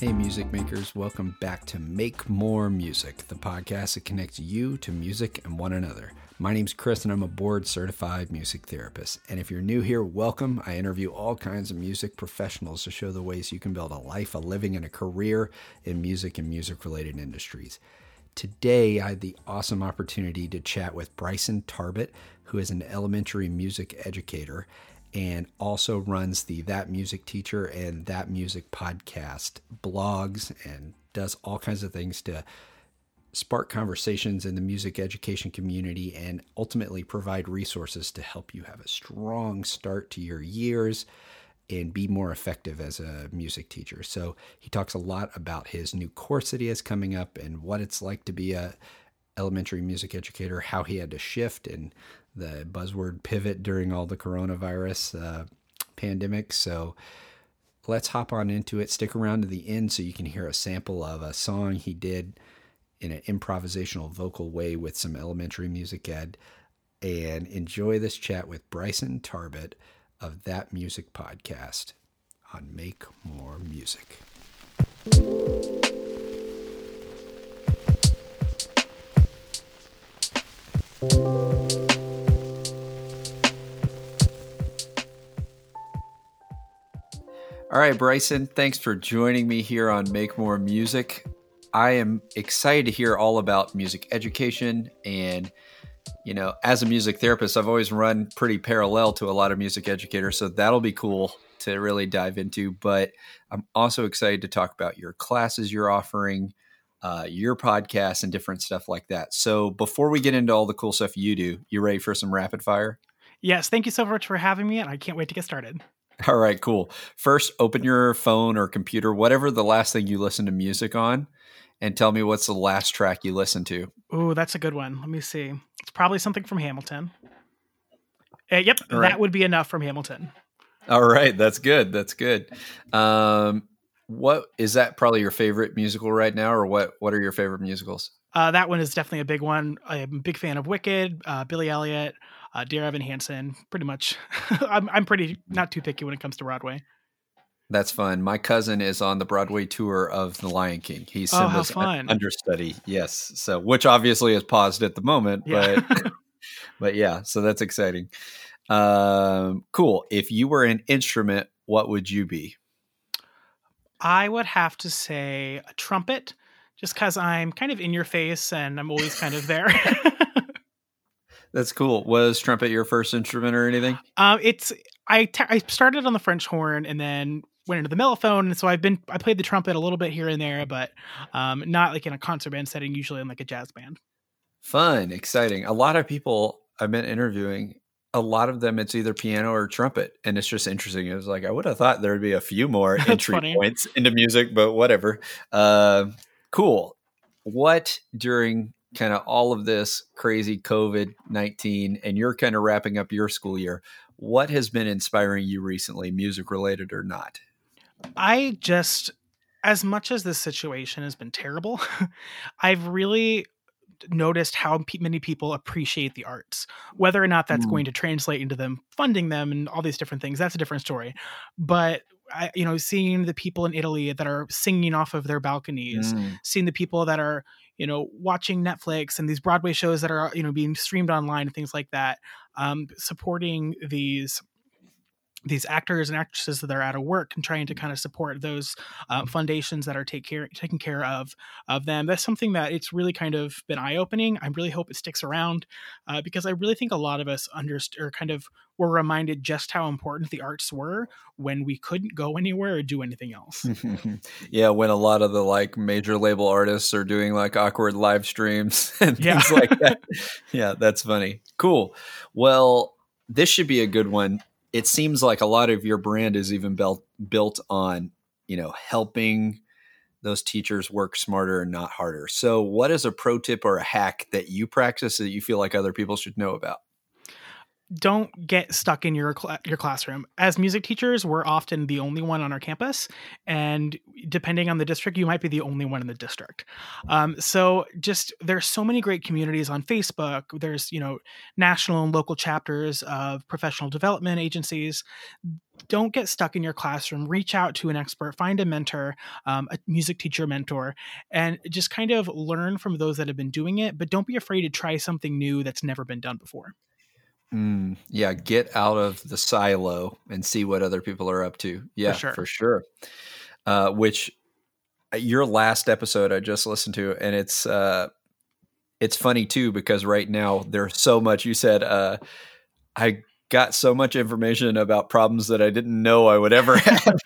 Hey, music makers, welcome back to Make More Music, the podcast that connects you to music and one another. My name's Chris, and I'm a board certified music therapist. And if you're new here, welcome. I interview all kinds of music professionals to show the ways you can build a life, a living, and a career in music and music related industries. Today, I had the awesome opportunity to chat with Bryson Tarbett, who is an elementary music educator and also runs the That Music Teacher and That Music podcast blogs and does all kinds of things to spark conversations in the music education community and ultimately provide resources to help you have a strong start to your years and be more effective as a music teacher. So he talks a lot about his new course that he has coming up and what it's like to be a elementary music educator, how he had to shift and the buzzword pivot during all the coronavirus uh, pandemic. So let's hop on into it. Stick around to the end so you can hear a sample of a song he did in an improvisational vocal way with some elementary music ed. And enjoy this chat with Bryson Tarbett of That Music Podcast on Make More Music. All right, Bryson, thanks for joining me here on Make More Music. I am excited to hear all about music education. And, you know, as a music therapist, I've always run pretty parallel to a lot of music educators. So that'll be cool to really dive into. But I'm also excited to talk about your classes you're offering, uh, your podcast, and different stuff like that. So before we get into all the cool stuff you do, you ready for some rapid fire? Yes. Thank you so much for having me. And I can't wait to get started. All right, cool. First, open your phone or computer, whatever the last thing you listen to music on, and tell me what's the last track you listened to. Oh, that's a good one. Let me see. It's probably something from Hamilton. Uh, yep, right. that would be enough from Hamilton. All right, that's good. That's good. Um, what is that? Probably your favorite musical right now, or what? What are your favorite musicals? Uh, that one is definitely a big one. I'm a big fan of Wicked, uh, Billy Elliot, uh, Dear Evan Hansen. Pretty much, I'm I'm pretty not too picky when it comes to Broadway. That's fun. My cousin is on the Broadway tour of The Lion King. He's oh, Simba's oh, understudy. Yes, so which obviously is paused at the moment, yeah. but but yeah, so that's exciting. Um, cool. If you were an instrument, what would you be? I would have to say a trumpet, just because I'm kind of in your face and I'm always kind of there. That's cool. Was trumpet your first instrument or anything? Um, it's I, t- I started on the French horn and then went into the mellophone, and so I've been I played the trumpet a little bit here and there, but um, not like in a concert band setting. Usually in like a jazz band. Fun, exciting. A lot of people I've been interviewing. A lot of them, it's either piano or trumpet, and it's just interesting. It was like I would have thought there would be a few more entry funny. points into music, but whatever. Uh, cool. What during kind of all of this crazy COVID 19 and you're kind of wrapping up your school year, what has been inspiring you recently, music related or not? I just, as much as this situation has been terrible, I've really noticed how many people appreciate the arts. Whether or not that's mm. going to translate into them funding them and all these different things, that's a different story. But I, you know, seeing the people in Italy that are singing off of their balconies, mm. seeing the people that are, you know, watching Netflix and these Broadway shows that are, you know, being streamed online and things like that, um, supporting these these actors and actresses that are out of work and trying to kind of support those uh, foundations that are take care taking care of of them. That's something that it's really kind of been eye-opening. I really hope it sticks around uh, because i really think a lot of us understand or kind of were reminded just how important the arts were when we couldn't go anywhere or do anything else. Yeah when a lot of the like major label artists are doing like awkward live streams and yeah. things like that. Yeah that's funny. Cool. Well this should be a good one it seems like a lot of your brand is even built built on you know helping those teachers work smarter and not harder. So, what is a pro tip or a hack that you practice that you feel like other people should know about? Don't get stuck in your cl- your classroom. As music teachers, we're often the only one on our campus, and depending on the district, you might be the only one in the district. Um, so just there's so many great communities on Facebook. There's you know national and local chapters of professional development agencies. Don't get stuck in your classroom. Reach out to an expert, find a mentor, um, a music teacher mentor, and just kind of learn from those that have been doing it. But don't be afraid to try something new that's never been done before. Mm, yeah, get out of the silo and see what other people are up to. Yeah, for sure. For sure. Uh, which uh, your last episode I just listened to, and it's uh, it's funny too because right now there's so much. You said uh, I got so much information about problems that I didn't know I would ever have.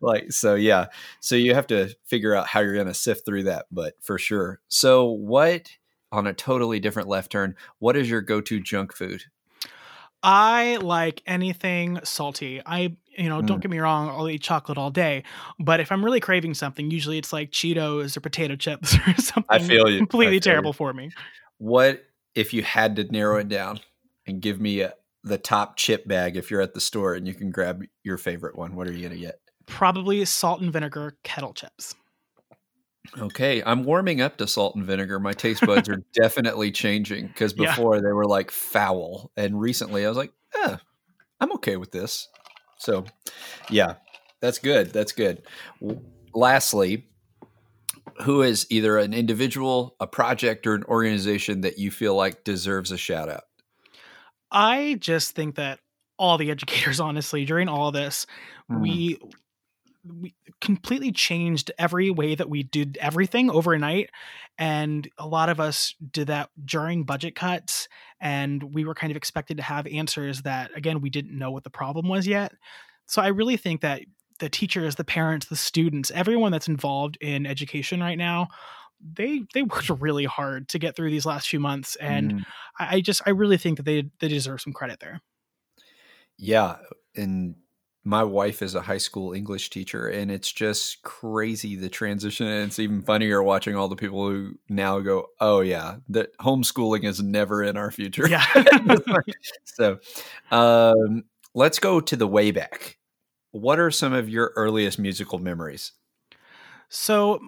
like so, yeah. So you have to figure out how you're going to sift through that, but for sure. So what? On a totally different left turn, what is your go-to junk food? I like anything salty. I, you know, mm. don't get me wrong, I'll eat chocolate all day. But if I'm really craving something, usually it's like Cheetos or potato chips or something I feel you. completely feel terrible you. for me. What if you had to narrow it down and give me a, the top chip bag if you're at the store and you can grab your favorite one? What are you going to get? Probably salt and vinegar kettle chips. Okay, I'm warming up to salt and vinegar. My taste buds are definitely changing because before yeah. they were like foul, and recently I was like, "Yeah, I'm okay with this." So, yeah, that's good. That's good. Lastly, who is either an individual, a project, or an organization that you feel like deserves a shout out? I just think that all the educators, honestly, during all this, mm. we we completely changed every way that we did everything overnight and a lot of us did that during budget cuts and we were kind of expected to have answers that again we didn't know what the problem was yet so i really think that the teachers the parents the students everyone that's involved in education right now they they worked really hard to get through these last few months and mm. I, I just i really think that they they deserve some credit there yeah and my wife is a high school English teacher, and it's just crazy the transition. And it's even funnier watching all the people who now go, "Oh yeah, that homeschooling is never in our future." Yeah. so, um, let's go to the way back. What are some of your earliest musical memories? So,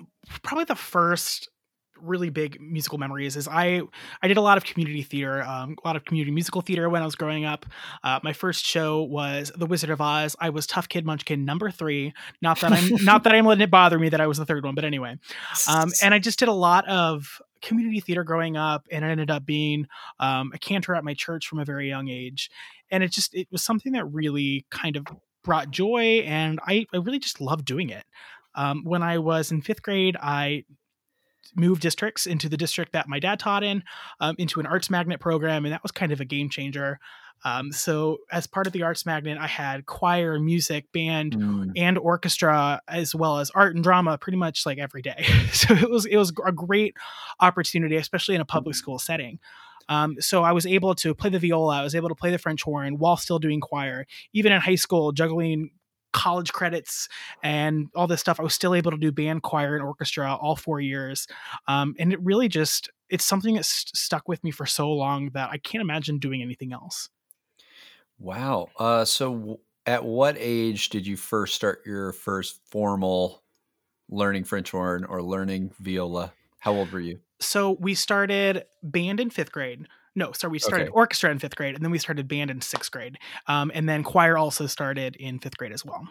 probably the first really big musical memories is I I did a lot of community theater, um, a lot of community musical theater when I was growing up. Uh, my first show was The Wizard of Oz. I was Tough Kid Munchkin number three. Not that I'm not that I'm letting it bother me that I was the third one, but anyway. Um, and I just did a lot of community theater growing up, and I ended up being um, a cantor at my church from a very young age. And it just it was something that really kind of brought joy, and I I really just loved doing it. Um, when I was in fifth grade, I move districts into the district that my dad taught in, um, into an arts magnet program, and that was kind of a game changer. Um, so as part of the arts magnet, I had choir, music, band, mm. and orchestra, as well as art and drama, pretty much like every day. so it was it was a great opportunity, especially in a public school setting. Um, so I was able to play the viola, I was able to play the French horn while still doing choir. Even in high school, juggling college credits and all this stuff i was still able to do band choir and orchestra all four years um, and it really just it's something that st- stuck with me for so long that i can't imagine doing anything else. Wow uh, so w- at what age did you first start your first formal learning french horn or learning viola? How old were you? So we started band in fifth grade no, sorry, we started okay. orchestra in fifth grade, and then we started band in sixth grade, um, and then choir also started in fifth grade as well.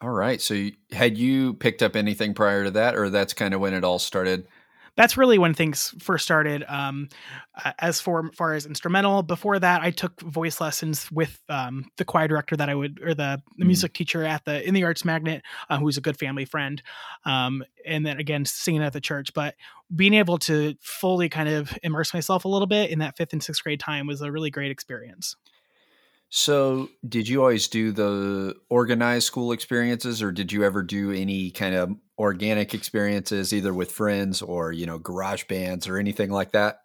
All right. So, you, had you picked up anything prior to that, or that's kind of when it all started? That's really when things first started. Um, as for far as instrumental, before that, I took voice lessons with um, the choir director that I would, or the, the mm. music teacher at the in the Arts Magnet, uh, who's a good family friend, um, and then again singing at the church. But being able to fully kind of immerse myself a little bit in that fifth and sixth grade time was a really great experience. So, did you always do the organized school experiences, or did you ever do any kind of organic experiences, either with friends or you know garage bands or anything like that?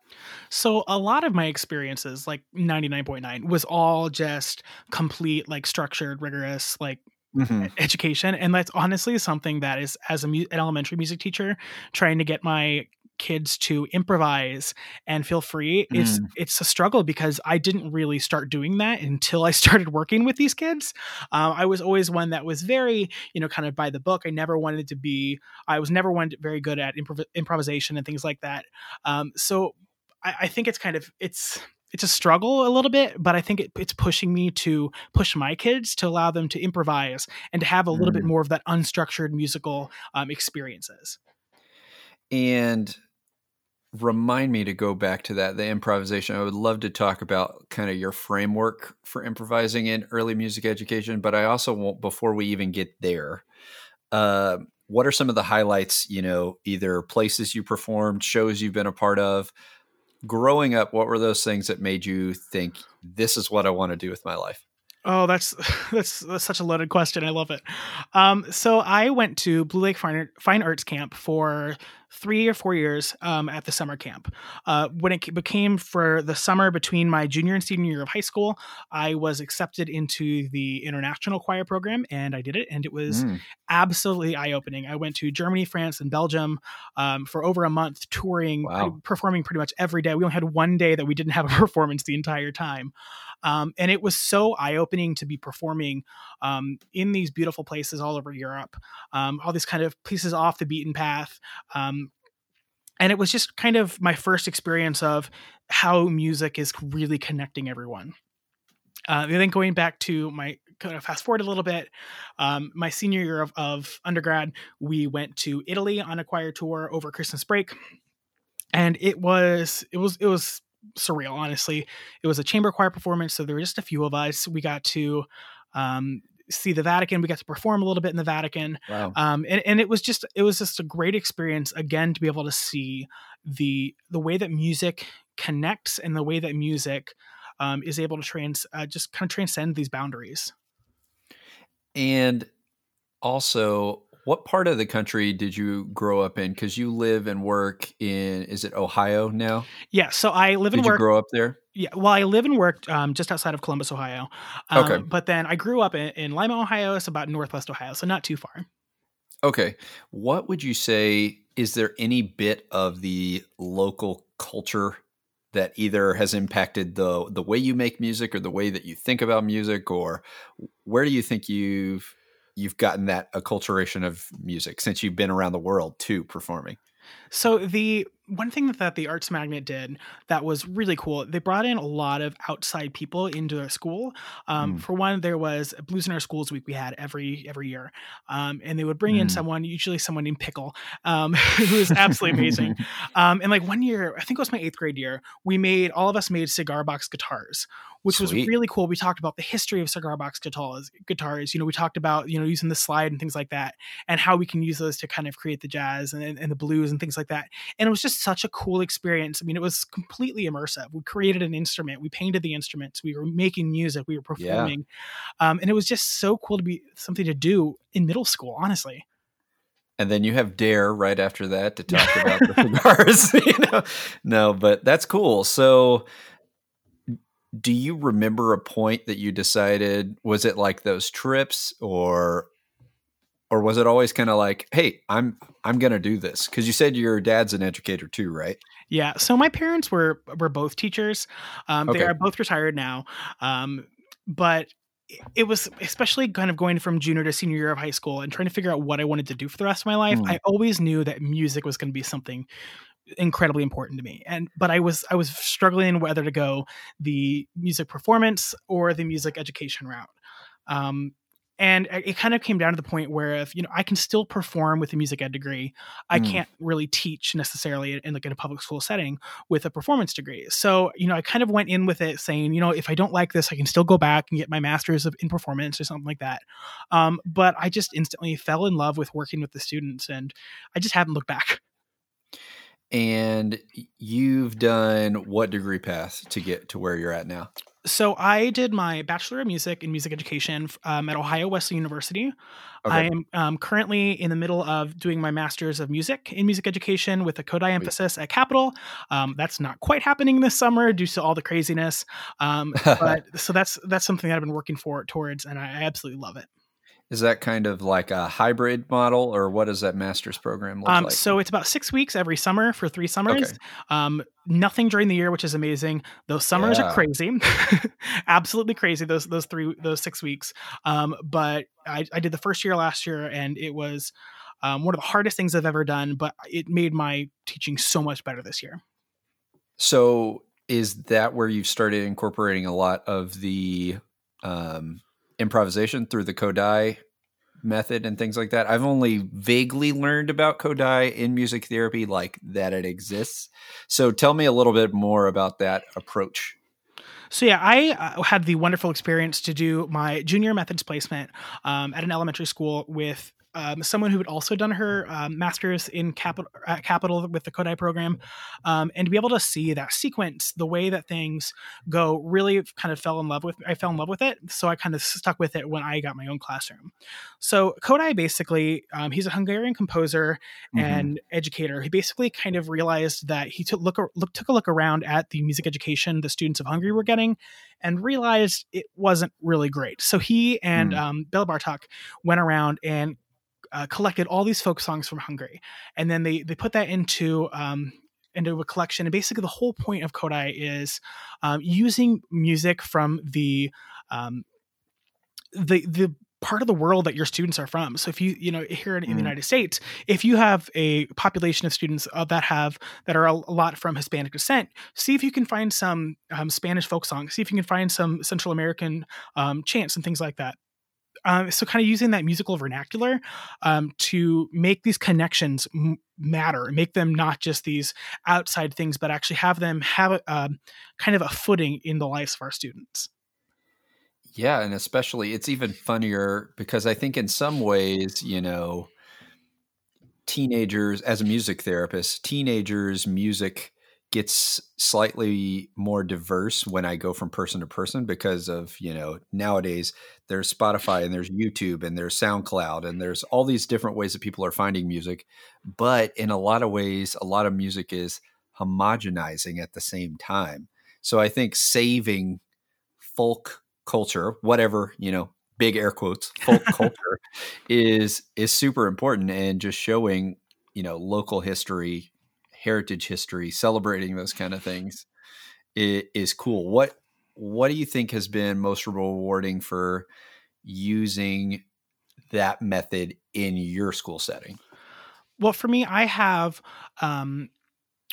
So, a lot of my experiences, like ninety nine point nine, was all just complete, like structured, rigorous, like Mm-hmm. education and that's honestly something that is as a mu- an elementary music teacher trying to get my kids to improvise and feel free it's Mm. it's a struggle because i didn't really start doing that until i started working with these kids um, i was always one that was very you know kind of by the book i never wanted to be i was never one very good at improv- improvisation and things like that um, so I, I think it's kind of it's it's a struggle a little bit, but I think it, it's pushing me to push my kids to allow them to improvise and to have a little bit Mm. more of that unstructured musical um, experiences. And remind me to go back to that the improvisation. I would love to talk about kind of your framework for improvising in early music education, but I also want before we even get there, uh, what are some of the highlights? You know, either places you performed, shows you've been a part of. Growing up, what were those things that made you think this is what I want to do with my life? Oh, that's, that's that's such a loaded question. I love it. Um, so I went to Blue Lake Fine, Fine Arts Camp for three or four years um, at the summer camp. Uh, when it became for the summer between my junior and senior year of high school, I was accepted into the international choir program, and I did it, and it was Mm, absolutely eye opening. I went to Germany, France, and Belgium um, for over a month, touring, Wow. pre- performing pretty much every day. We only had one day that we didn't have a performance the entire time. Um, and it was so eye opening to be performing um, in these beautiful places all over Europe, um, all these kind of places off the beaten path. And it was just kind of my first experience of how music is really connecting everyone. Uh, and then going back to my kind of fast forward a little bit, um, my senior year of, of undergrad, we went to Italy on a choir tour over Christmas break, and it was it was it was surreal. Honestly, it was a chamber choir performance, so there were just a few of us. We got to um, see the Vatican. We got to perform a little bit in the Vatican wow. um, and, and it was just it was just a great experience again to be able to see the the way that music connects and the way that music um, is able to trans uh, just kind of transcend these boundaries. And also, what part of the country did you grow up in? Because you live and work in, is it Ohio now? Yeah, so I live Did and you work. grow up there? yeah, well, I live and work um, just outside of Columbus, Ohio. Um, Okay. but then I grew up in, in Lima, Ohio. It's about northwest Ohio, so not too far. Okay. What would you say? Is there any bit of the local culture that either has impacted the the way you make music or the way that you think about music, or where do you think you've you've gotten that acculturation of music since you've been around the world too performing? So the one thing that, the Arts Magnet did that was really cool, they brought in a lot of outside people into their school. Um, Mm. For one, there was a Blues in Our Schools week we had every every year, um, and they would bring in Mm. someone, usually someone named Pickle, um, who was absolutely amazing. Um, and like one year, I think it was my eighth grade year, we made all of us made cigar box guitars, which was really cool. We talked about the history of cigar box guitars. Guitars, you know, we talked about you know using the slide and things like that, and how we can use those to kind of create the jazz and, and the blues and things like that. And it was just such a cool experience. I mean, it was completely immersive. We created an instrument, we painted the instruments, we were making music, we were Yeah. performing, um, and it was just so cool to be something to do in middle school. Honestly. and then you have Dare right after that to talk about the cigars. you know? No, but that's cool. So, do you remember a point that you decided? Was it like those trips, or or was it always kind of like, "Hey, I'm I'm gonna do this"? Because you said your dad's an educator too, right? Yeah. So my parents were were both teachers. Um, They are both retired now, um, but it was especially kind of going from junior to senior year of high school and trying to figure out what I wanted to do for the rest of my life. Hmm. I always knew that music was going to be something incredibly important to me and but i was i was struggling whether to go the music performance or the music education route. Um and it kind of came down to the point where if you know i can still perform with a music ed degree i Mm. can't really teach necessarily in like in a public school setting with a performance degree. So you know i kind of went in with it saying you know if i don't like this i can still go back and get my master's of in performance or something like that. Um, but i just instantly fell in love with working with the students and i just haven't looked back And you've done what degree path to get to where you're at now? So I did my Bachelor of Music in Music Education um, at Ohio Wesleyan University. Okay. I am um, currently in the middle of doing my Master's of Music in Music Education with a Kodály emphasis at Capital. Um, that's not quite happening this summer due to all the craziness, um, but so that's that's something that I've been working for towards, and I absolutely love it. Is that kind of like a hybrid model, or what does that master's program look um, like? So it's about six weeks every summer for three summers. Okay. Um, nothing during the year, which is amazing. Those summers yeah. are crazy, absolutely crazy. Those those three those six weeks. Um, but I, I did the first year last year, and it was um, one of the hardest things I've ever done. But it made my teaching so much better this year. So is that where you've started incorporating a lot of the um, improvisation through the Kodály method and things like that. I've only vaguely learned about Kodály in music therapy, like that it exists. So tell me a little bit more about that approach. So yeah, I uh, had the wonderful experience to do my junior methods placement um, at an elementary school with um, someone who had also done her um, master's in capital at Capital with the Kodály program, um, and to be able to see that sequence, the way that things go, really kind of fell in love with. I fell in love with it, so I kind of stuck with it when I got my own classroom. So Kodály basically, um, he's a Hungarian composer mm-hmm. and educator. He basically kind of realized that he took look, look took a look around at the music education the students of Hungary were getting, and realized it wasn't really great. So he and mm. um, Béla Bartók went around and uh, collected all these folk songs from Hungary, and then they they put that into um, into a collection. And basically, the whole point of Kodály is um, using music from the um, the the part of the world that your students are from. So if you you know here in, in the mm. United States, if you have a population of students uh, that have that are a, a, lot from Hispanic descent, see if you can find some um, Spanish folk songs. See if you can find some Central American um, chants and things like that. Um, so kind of using that musical vernacular um, to make these connections m- matter, make them not just these outside things, but actually have them have a, um, kind of a footing in the lives of our students. Yeah, and especially it's even funnier because I think in some ways, you know, teenagers as a music therapist, teenagers music gets slightly more diverse when I go from person to person because of, you know, nowadays there's Spotify and there's YouTube and there's SoundCloud and there's all these different ways that people are finding music. But in a lot of ways, a lot of music is homogenizing at the same time. So I think saving folk culture, whatever, you know, big air quotes, folk culture is is super important and just showing, you know, local history heritage history, celebrating those kind of things is, is cool. What what do you think has been most rewarding for using that method in your school setting? Well, for me, I have um,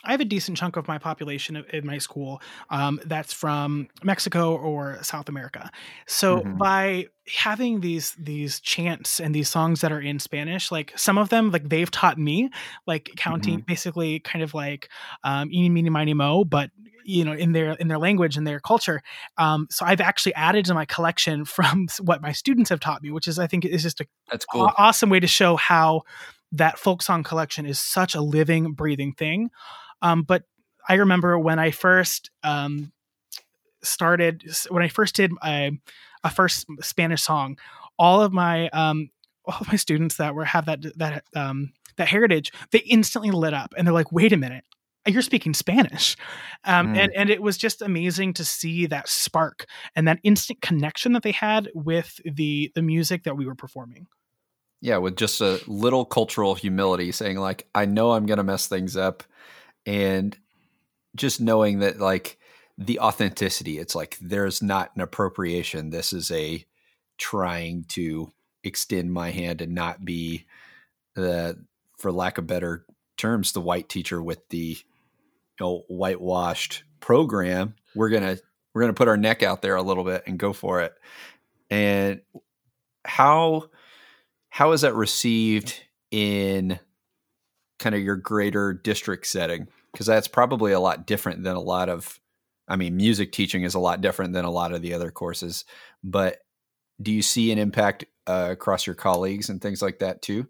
I have a decent chunk of my population in my school um, that's from Mexico or South America. So mm-hmm. by having these these chants and these songs that are in Spanish, like some of them, like they've taught me, like counting, mm-hmm. basically kind of like um, "eeny, meeny, miny, mo," but you know in their in their language and their culture um, so i've actually added to my collection from what my students have taught me which is i think is just a that's cool awesome way to show how that folk song collection is such a living breathing thing um, but I remember when I first um, started, when I first did a, a first Spanish song, all of my um, all of my students that were have that that um, that heritage, they instantly lit up and they're like, "Wait a minute, you're speaking Spanish. Um, mm. and, and it was just amazing to see that spark and that instant connection that they had with the the music that we were performing. Yeah, with just a little cultural humility saying like, I know I'm gonna mess things up and just knowing that like the authenticity it's like there's not an appropriation. This is a trying to extend my hand and not be the for lack of better terms the white teacher with the you know whitewashed program. We're gonna we're gonna put our neck out there a little bit and go for it. And how how is that received in kind of your greater district setting because that's probably a lot different than a lot of i mean music teaching is a lot different than a lot of the other courses but do you see an impact uh, across your colleagues and things like that too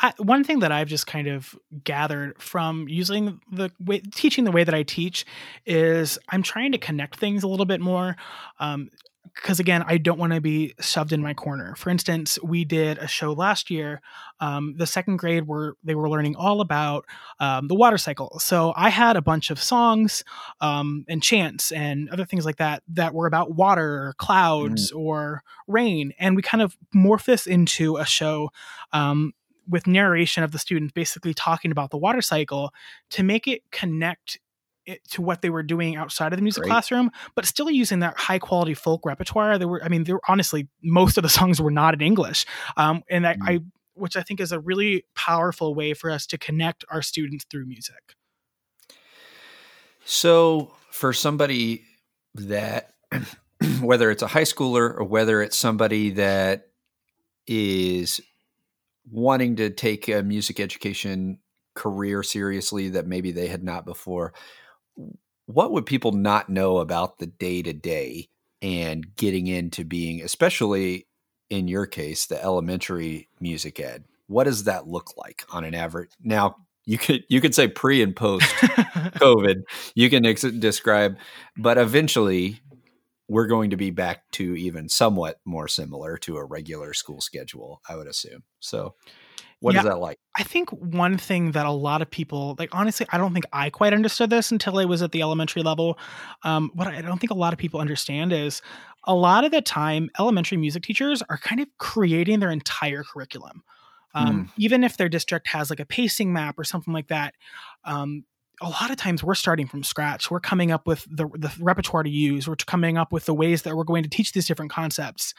I, one thing that I've just kind of gathered from using the way teaching the way that I teach is I'm trying to connect things a little bit more. Um, because again, I don't want to be shoved in my corner. For instance, we did a show last year. Um, the second grade were they were learning all about um, the water cycle. So I had a bunch of songs um, and chants and other things like that that were about water, or clouds, mm. or rain, and we kind of morphed this into a show um, with narration of the students basically talking about the water cycle to make it connect it to what they were doing outside of the music Great. classroom, but still using that high quality folk repertoire. There were, I mean, there were honestly most of the songs were not in English, um, and I, mm. I, which I think is a really powerful way for us to connect our students through music. So, for somebody that, whether it's a high schooler or whether it's somebody that is wanting to take a music education career seriously that maybe they had not before, what would people not know about the day to day and getting into being, especially in your case, the elementary music ed? What does that look like on an average? Now, you could you could say pre and post COVID. You can ex- describe, but eventually, we're going to be back to even somewhat more similar to a regular school schedule. I would assume. So, what yeah, is that like? I think one thing that a lot of people like, honestly, I don't think I quite understood this until I was at the elementary level. Um, what I don't think a lot of people understand is a lot of the time, elementary music teachers are kind of creating their entire curriculum. Um, mm. Even if their district has like a pacing map or something like that, um, a lot of times we're starting from scratch. We're coming up with the, the repertoire to use. We're coming up with the ways that we're going to teach these different concepts.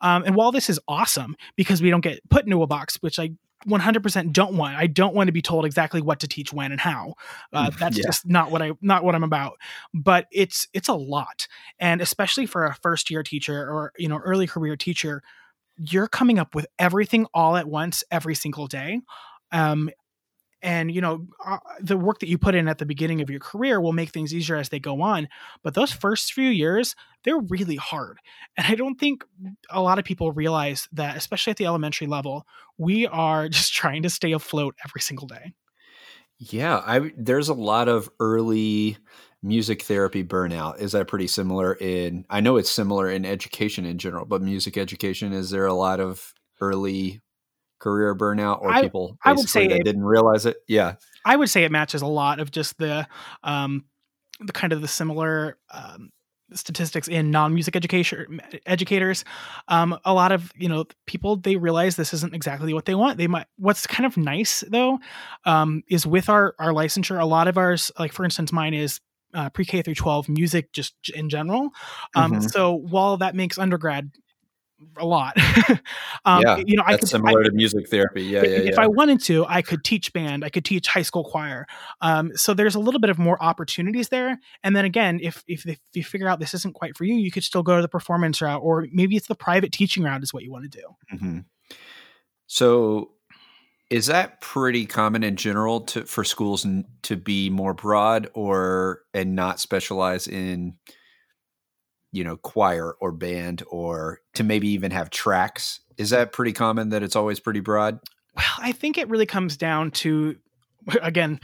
Um, and while this is awesome because we don't get put into a box, which I 100% don't want. I don't want to be told exactly what to teach when and how. Uh, that's yeah. just not what I not what I'm about. But it's it's a lot, and especially for a first year teacher or you know early career teacher, you're coming up with everything all at once every single day. Um, and you know uh, the work that you put in at the beginning of your career will make things easier as they go on but those first few years they're really hard and i don't think a lot of people realize that especially at the elementary level we are just trying to stay afloat every single day. Yeah i there's a lot of early music therapy burnout. Is that pretty similar in i know it's similar in education in general but music education is there a lot of early career burnout or I, people I would say that it, didn't realize it? Yeah. I would say it matches a lot of just the um the kind of the similar um statistics in non-music education educators um, a lot of you know people they realize this isn't exactly what they want they might what's kind of nice though um, is with our our licensure a lot of ours like for instance mine is uh, pre-K through 12 music just in general. Um, mm-hmm. So while that makes undergrad a lot. um, yeah, you know, I could similar I, to music therapy. Yeah, yeah. If yeah. I wanted to, I could teach band. I could teach high school choir. Um, so there's a little bit of more opportunities there. And then again, if, if if you figure out this isn't quite for you, you could still go to the performance route, or maybe it's the private teaching route is what you want to do. Mm-hmm. So is that pretty common in general to for schools to be more broad or and not specialize in you know choir or band or to maybe even have tracks. Is that pretty common that it's always pretty broad? Well i think it really comes down to again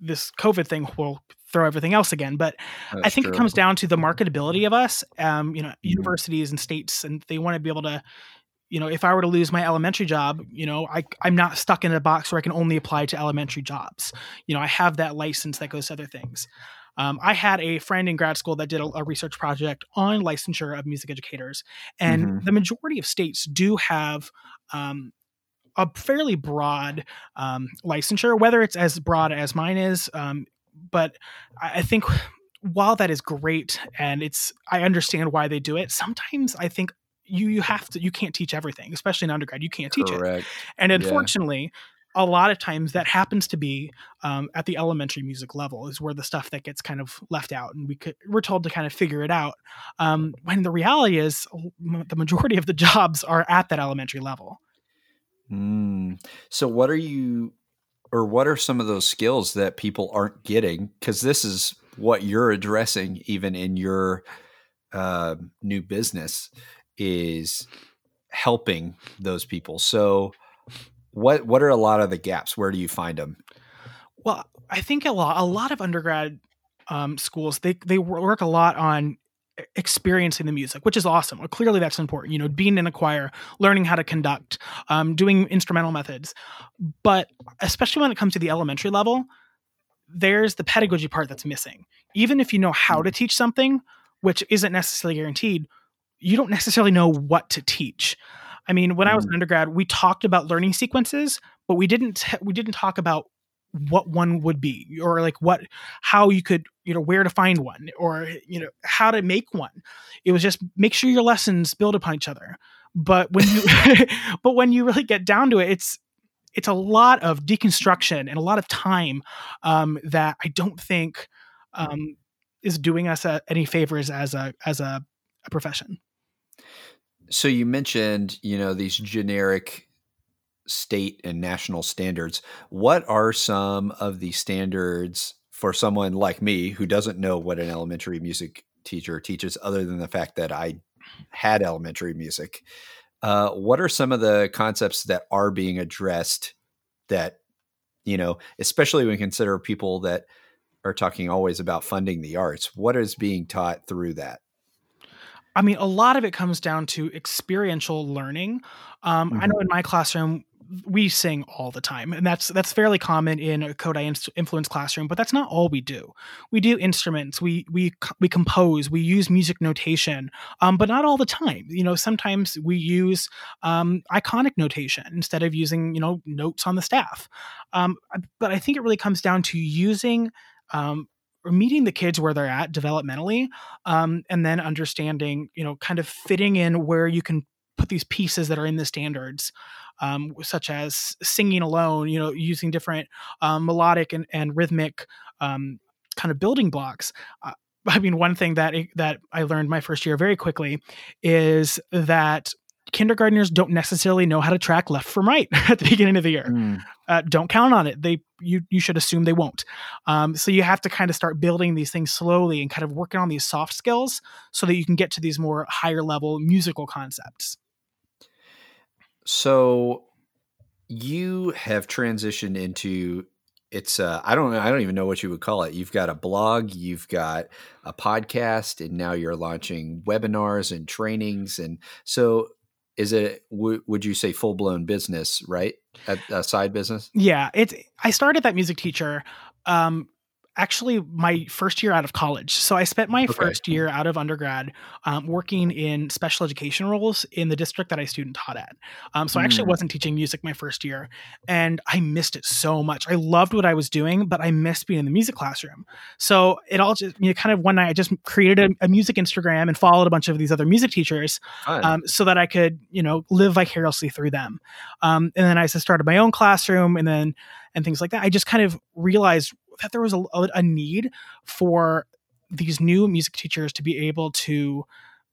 this covid thing will throw everything else again but That's i think true. it comes down to the marketability of us. Um, you know mm-hmm. universities and states and they want to be able to you know if i were to lose my elementary job you know I, i'm not stuck in a box where i can only apply to elementary jobs. You know i have that license that goes to other things um, I had a friend in grad school that did a, a research project on licensure of music educators, and mm-hmm. the majority of states do have um, a fairly broad um, licensure, whether it's as broad as mine is. Um, but I, I think while that is great and it's, I understand why they do it. Sometimes I think you you have to you can't teach everything, especially in undergrad. You can't teach Correct. it, and unfortunately. Yeah a lot of times that happens to be um, at the elementary music level is where the stuff that gets kind of left out and we could we're told to kind of figure it out um, when the reality is the majority of the jobs are at that elementary level. Mm. so what are you or what are some of those skills that people aren't getting? Because this is what you're addressing even in your uh, new business is helping those people. So what what are a lot of the gaps? Where do you find them? Well, I think a lot a lot of undergrad um, schools they they work a lot on experiencing the music, which is awesome. Well, clearly, that's important. You know, being in a choir, learning how to conduct, um, doing instrumental methods. But especially when it comes to the elementary level, there's the pedagogy part that's missing. Even if you know how to teach something, which isn't necessarily guaranteed, you don't necessarily know what to teach. I mean, when mm. I was an undergrad, we talked about learning sequences, but we didn't we didn't talk about what one would be or like what how you could you know where to find one or you know how to make one. It was just make sure your lessons build upon each other. But when you but when you really get down to it it's it's a lot of deconstruction and a lot of time um, that i don't think um, is doing us a, any favors as a as a, a profession so you mentioned you know these generic state and national standards. What are some of the standards for someone like me who doesn't know what an elementary music teacher teaches, other than the fact that I had elementary music? Uh, what are some of the concepts that are being addressed that, you know, especially when you consider people that are talking always about funding the arts? What is being taught through that? I mean, a lot of it comes down to experiential learning. Um, mm-hmm. I know in my classroom, we sing all the time and that's that's fairly common in a Kodály influence classroom but that's not all we do. We do instruments. We we we compose. We use music notation um, but not all the time. You know sometimes we use um, iconic notation instead of using you know notes on the staff. Um, but i think it really comes down to using um, meeting the kids where they're at developmentally um, and then understanding you know kind of fitting in where you can put these pieces that are in the standards um, such as singing alone, you know, using different um, melodic and, and rhythmic um, kind of building blocks. Uh, I mean, one thing that that I learned my first year very quickly is that kindergartners don't necessarily know how to track left from right at the beginning of the year. Mm. Uh, don't count on it. They you you should assume they won't. Um, so you have to kind of start building these things slowly and kind of working on these soft skills so that you can get to these more higher level musical concepts. So you have transitioned into it's uh, I don't I don't even know what you would call it. You've got a blog, you've got a podcast, and now you're launching webinars and trainings. And so, is it w- would you say full blown business, right? A, a, side business? Yeah, it's. I started that music teacher um, actually my first year out of college. So I spent my okay. first year out of undergrad um, working in special education roles in the district that I student taught at. Um, so mm. I actually hmm. wasn't teaching music my first year, and I missed it so much. I loved what I was doing, but I missed being in the music classroom. So it all just you know, kind of one night I just created a, a music Instagram and followed a bunch of these other music teachers um, so that I could you know live vicariously through them. Um, and then I started my own classroom, and then and things like that. I just kind of realized that there was a, a need for these new music teachers to be able to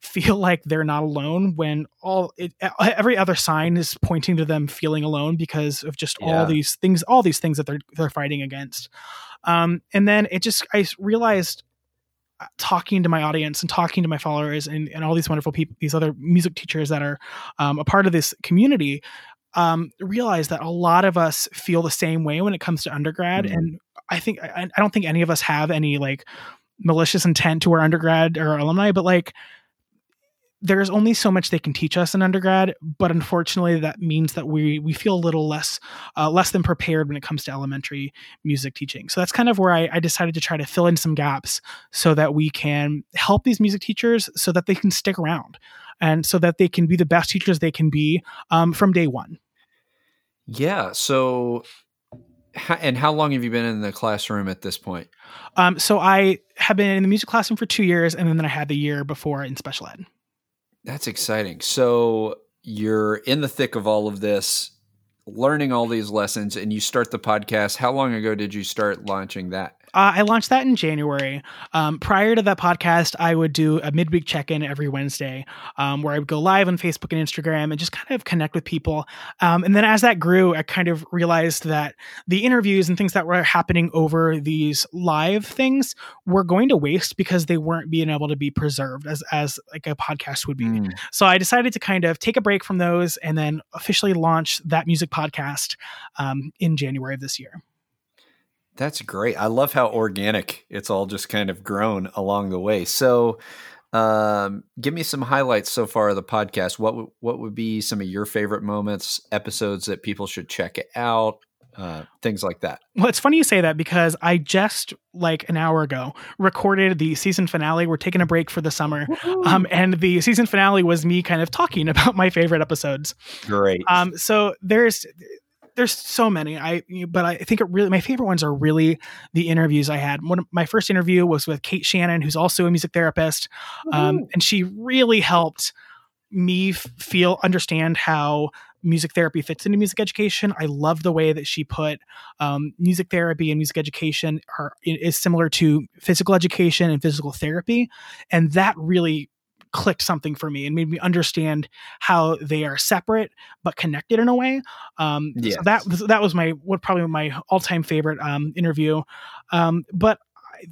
feel like they're not alone when all it, every other sign is pointing to them feeling alone because of just yeah. all these things all these things that they're they're fighting against um, and then it just i realized uh, talking to my audience and talking to my followers and, and all these wonderful people these other music teachers that are um, a part of this community um, realize that a lot of us feel the same way when it comes to undergrad mm-hmm. and I think I, I don't think any of us have any like malicious intent to our undergrad or alumni, but like there's only so much they can teach us in undergrad but unfortunately that means that we we feel a little less uh, less than prepared when it comes to elementary music teaching. So that's kind of where I, I, decided to try to fill in some gaps so that we can help these music teachers so that they can stick around and so that they can be the best teachers they can be um, from day one. Yeah so and how long have you been in the classroom at this point? Um, so I have been in the music classroom for two years, and then I had the year before in special ed. That's exciting. So you're in the thick of all of this, learning all these lessons, and you start the podcast. How long ago did you start launching that? Uh, I launched that in January. Um, prior to that podcast, I would do a midweek check in every Wednesday um, where I would go live on Facebook and Instagram and just kind of connect with people. Um, and then as that grew, I kind of realized that the interviews and things that were happening over these live things were going to waste because they weren't being able to be preserved as, as like a podcast would be. Mm. So I decided to kind of take a break from those and then officially launch that music podcast um, in January of this year. That's great. I love how organic it's all just kind of grown along the way. So, um, give me some highlights so far of the podcast. What w- what would be some of your favorite moments, episodes that people should check out, uh, things like that? Well, it's funny you say that because I just like an hour ago recorded the season finale. We're taking a break for the summer, um, and the season finale was me kind of talking about my favorite episodes. Great. Um, so there's there's so many. I but I think it really my favorite ones are really the interviews I had. One of, my first interview was with Kate Shannon, who's also a music therapist, um, and she really helped me f- feel understand how music therapy fits into music education. I love the way that she put um, music therapy and music education are is similar to physical education and physical therapy, and that really clicked something for me and made me understand how they are separate but connected in a way. Um, yes. so that that was my what probably my all time favorite um, interview. Um, but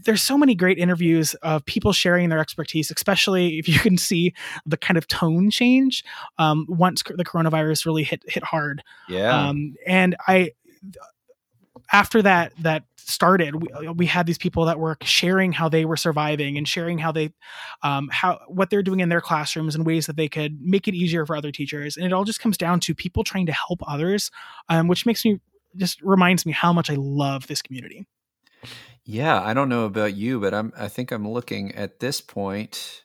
there's so many great interviews of people sharing their expertise, especially if you can see the kind of tone change um, once the coronavirus really hit hit hard. Yeah, um, and I after that that started we, uh, we had these people that were sharing how they were surviving and sharing how they um, how what they're doing in their classrooms and ways that they could make it easier for other teachers. And it all just comes down to people trying to help others um, which makes me just reminds me how much i love this community. Yeah i don't know about you but i'm i think i'm looking at this point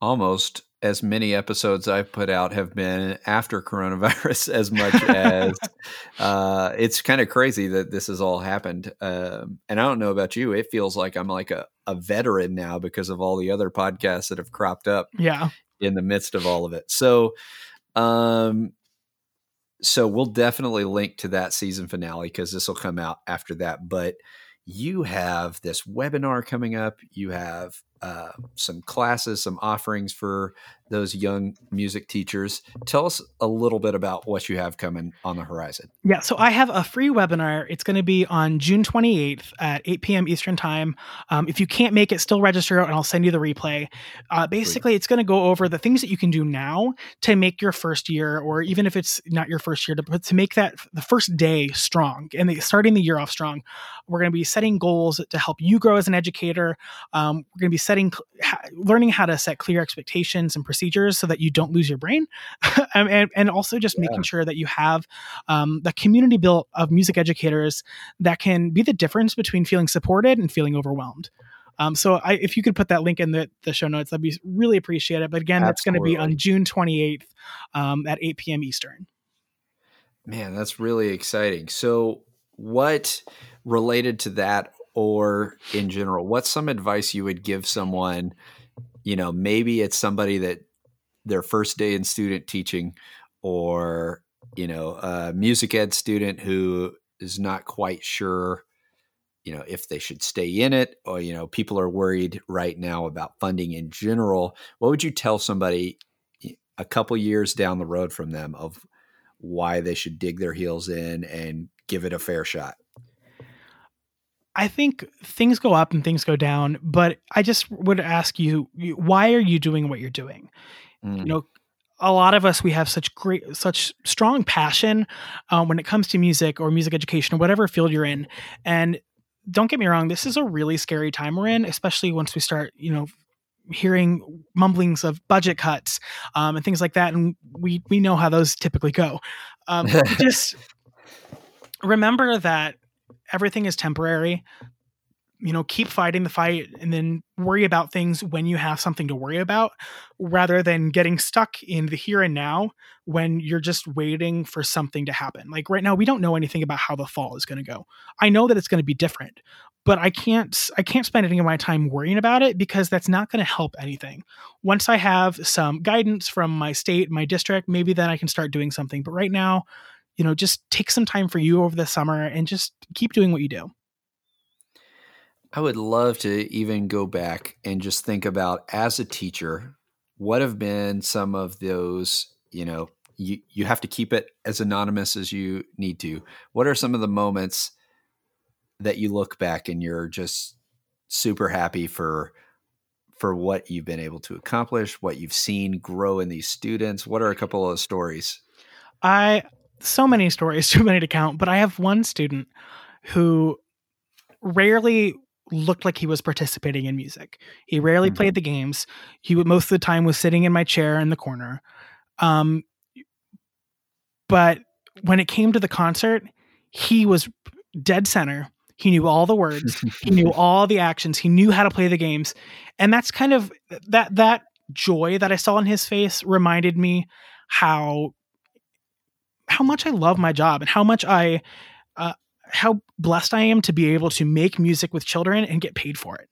almost as many episodes I've put out have been after coronavirus as much as uh, it's kind of crazy that this has all happened. Um, and I don't know about you, it feels like I'm like a, a veteran now because of all the other podcasts that have cropped up yeah. in the midst of all of it. So, um, so we'll definitely link to that season finale because this will come out after that. But you have this webinar coming up. You have uh, some classes, some offerings for those young music teachers. Tell us a little bit about what you have coming on the horizon. Yeah, so I have a free webinar. It's going to be on June 28th at 8 p.m. Eastern Time. Um, if you can't make it, still register and I'll send you the replay. Uh, basically, it's going to go over the things that you can do now to make your first year, or even if it's not your first year, to, to make that the first day strong and the, starting the year off strong. We're going to be setting goals to help you grow as an educator. Um, we're going to be setting, learning how to set clear expectations and procedures so that you don't lose your brain, and, and also just yeah. making sure that you have um, the community built of music educators that can be the difference between feeling supported and feeling overwhelmed. Um, so I, if you could put that link in the, the show notes, that'd be really appreciated. But again, Absolutely. that's going to be on June 28th um, at 8 p.m. Eastern. Man, that's really exciting. So, what related to that or in general, what's some advice you would give someone? You know, maybe it's somebody that their first day in student teaching, or you know, a music ed student who is not quite sure, you know, if they should stay in it, or you know, people are worried right now about funding in general. What would you tell somebody a couple years down the road from them of why they should dig their heels in and give it a fair shot? I think things go up and things go down, but I just would ask you, why are you doing what you're doing? Mm. You know, a lot of us we have such great, such strong passion um, when it comes to music or music education or whatever field you're in. And don't get me wrong, this is a really scary time we're in, especially once we start, you know, hearing mumblings of budget cuts um, and things like that, and we we know how those typically go. Um, just remember that everything is temporary. You know keep fighting the fight and then worry about things when you have something to worry about rather than getting stuck in the here and now when you're just waiting for something to happen. Like right now we don't know anything about how the fall is going to go. I know that it's going to be different but i can't i can't spend any of my time worrying about it because that's not going to help anything. Once i have some guidance from my state my district maybe then i can start doing something but right now you know, just take some time for you over the summer and just keep doing what you do. I would love to even go back and just think about as a teacher, what have been some of those, you know, you, you have to keep it as anonymous as you need to. What are some of the moments that you look back and you're just super happy for for what you've been able to accomplish, what you've seen grow in these students? What are a couple of stories? I so many stories, too many to count, but I have one student who rarely looked like he was participating in music. He rarely mm-hmm. played the games. He would most of the time was sitting in my chair in the corner. Um, but when it came to the concert, he was dead center. He knew all the words. he knew all the actions. He knew how to play the games. And that's kind of that that joy that I saw in his face reminded me how how much I love my job and how much I uh, how blessed I am to be able to make music with children and get paid for it.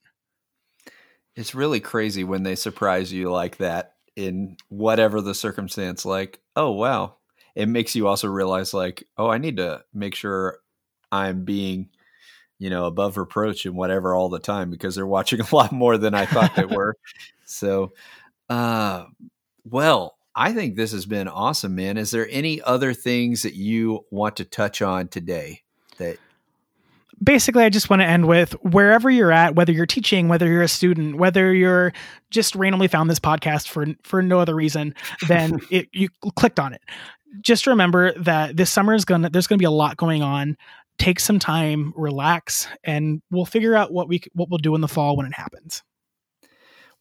It's really crazy when they surprise you like that in whatever the circumstance like, oh wow. It makes you also realize like, oh, I need to make sure I'm being you know, above reproach and whatever all the time because they're watching a lot more than I thought they were. so, uh, well, I think this has been awesome, man. Is there any other things that you want to touch on today that basically, I just want to end with wherever you're at, whether you're teaching, whether you're a student, whether you're just randomly found this podcast for for no other reason than it, you clicked on it. Just remember that this summer is gonna there's gonna be a lot going on. Take some time, relax, and we'll figure out what we what we'll do in the fall when it happens.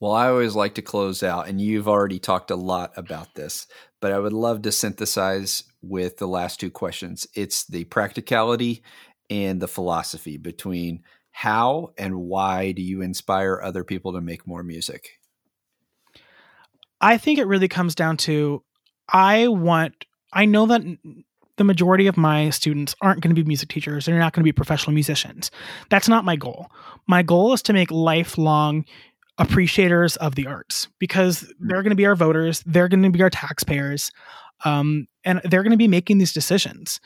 Well, I always like to close out, and you've already talked a lot about this, but I would love to synthesize with the last two questions. It's the practicality and the philosophy between how and why do you inspire other people to make more music? I think it really comes down to I want, I know that the majority of my students aren't going to be music teachers. They're not going to be professional musicians. That's not my goal. My goal is to make lifelong appreciators of the arts because hmm. they're going to be our voters, they're going to be our taxpayers, um, and they're going to be making these decisions.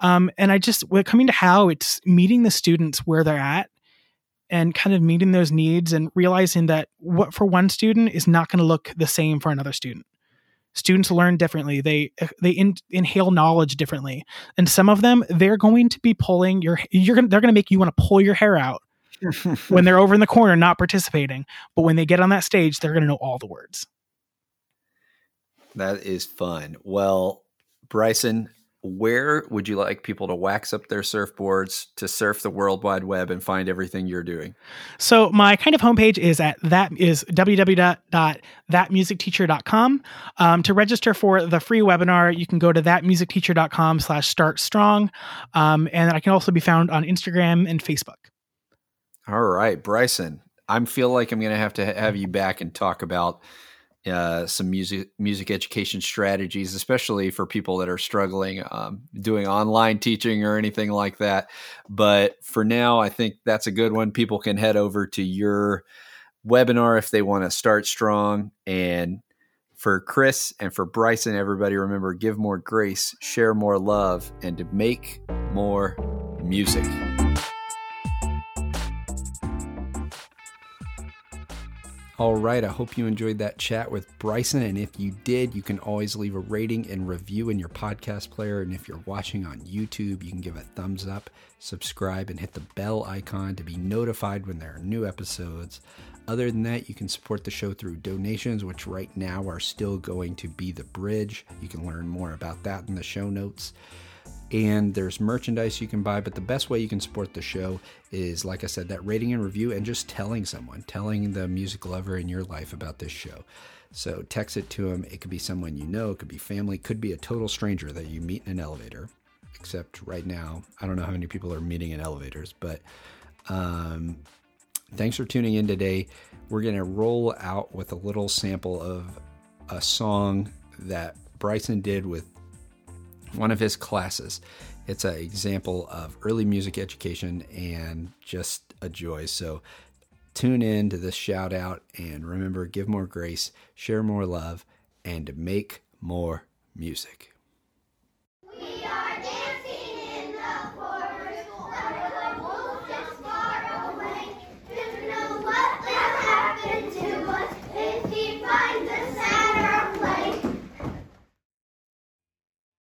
Um, and I just, when coming to how it's meeting the students where they're at and kind of meeting those needs and realizing that what for one student is not going to look the same for another student. Students learn differently. They they in, inhale knowledge differently, and some of them they're going to be pulling your. You're gonna they're going to make you want to pull your hair out when they're over in the corner not participating. But when they get on that stage, they're going to know all the words. That is fun. Well, Bryson, where would you like people to wax up their surfboards to surf the world wide web and find everything you're doing so my kind of homepage is at that is www.thatmusicteacher.com um, to register for the free webinar you can go to thatmusicteacher.com slash start strong um, and i can also be found on instagram and facebook all right, Bryson. I feel like I'm going to have to have you back and talk about uh, some music music education strategies, especially for people that are struggling um, doing online teaching or anything like that. But for now, I think that's a good one. People can head over to your webinar if they want to start strong. And for Chris and for Bryson, everybody remember give more grace, share more love, and to make more music. All right, I hope you enjoyed that chat with Bryson. And if you did, you can always leave a rating and review in your podcast player. And if you're watching on YouTube, you can give a thumbs up, subscribe, and hit the bell icon to be notified when there are new episodes. Other than that, you can support the show through donations, which right now are still going to be the bridge. You can learn more about that in the show notes and there's merchandise you can buy. But the best way you can support the show is, like I said, that rating and review and just telling someone, telling the music lover in your life about this show. So text it to them. It could be someone you know, it could be family, could be a total stranger that you meet in an elevator. Except right now, I don't know how many people are meeting in elevators, but um, thanks for tuning in today. We're going to roll out with a little sample of a song that Bryson did with one of his classes. It's an example of early music education and just a joy. So tune in to this shout out and remember give more grace, share more love, and make more music.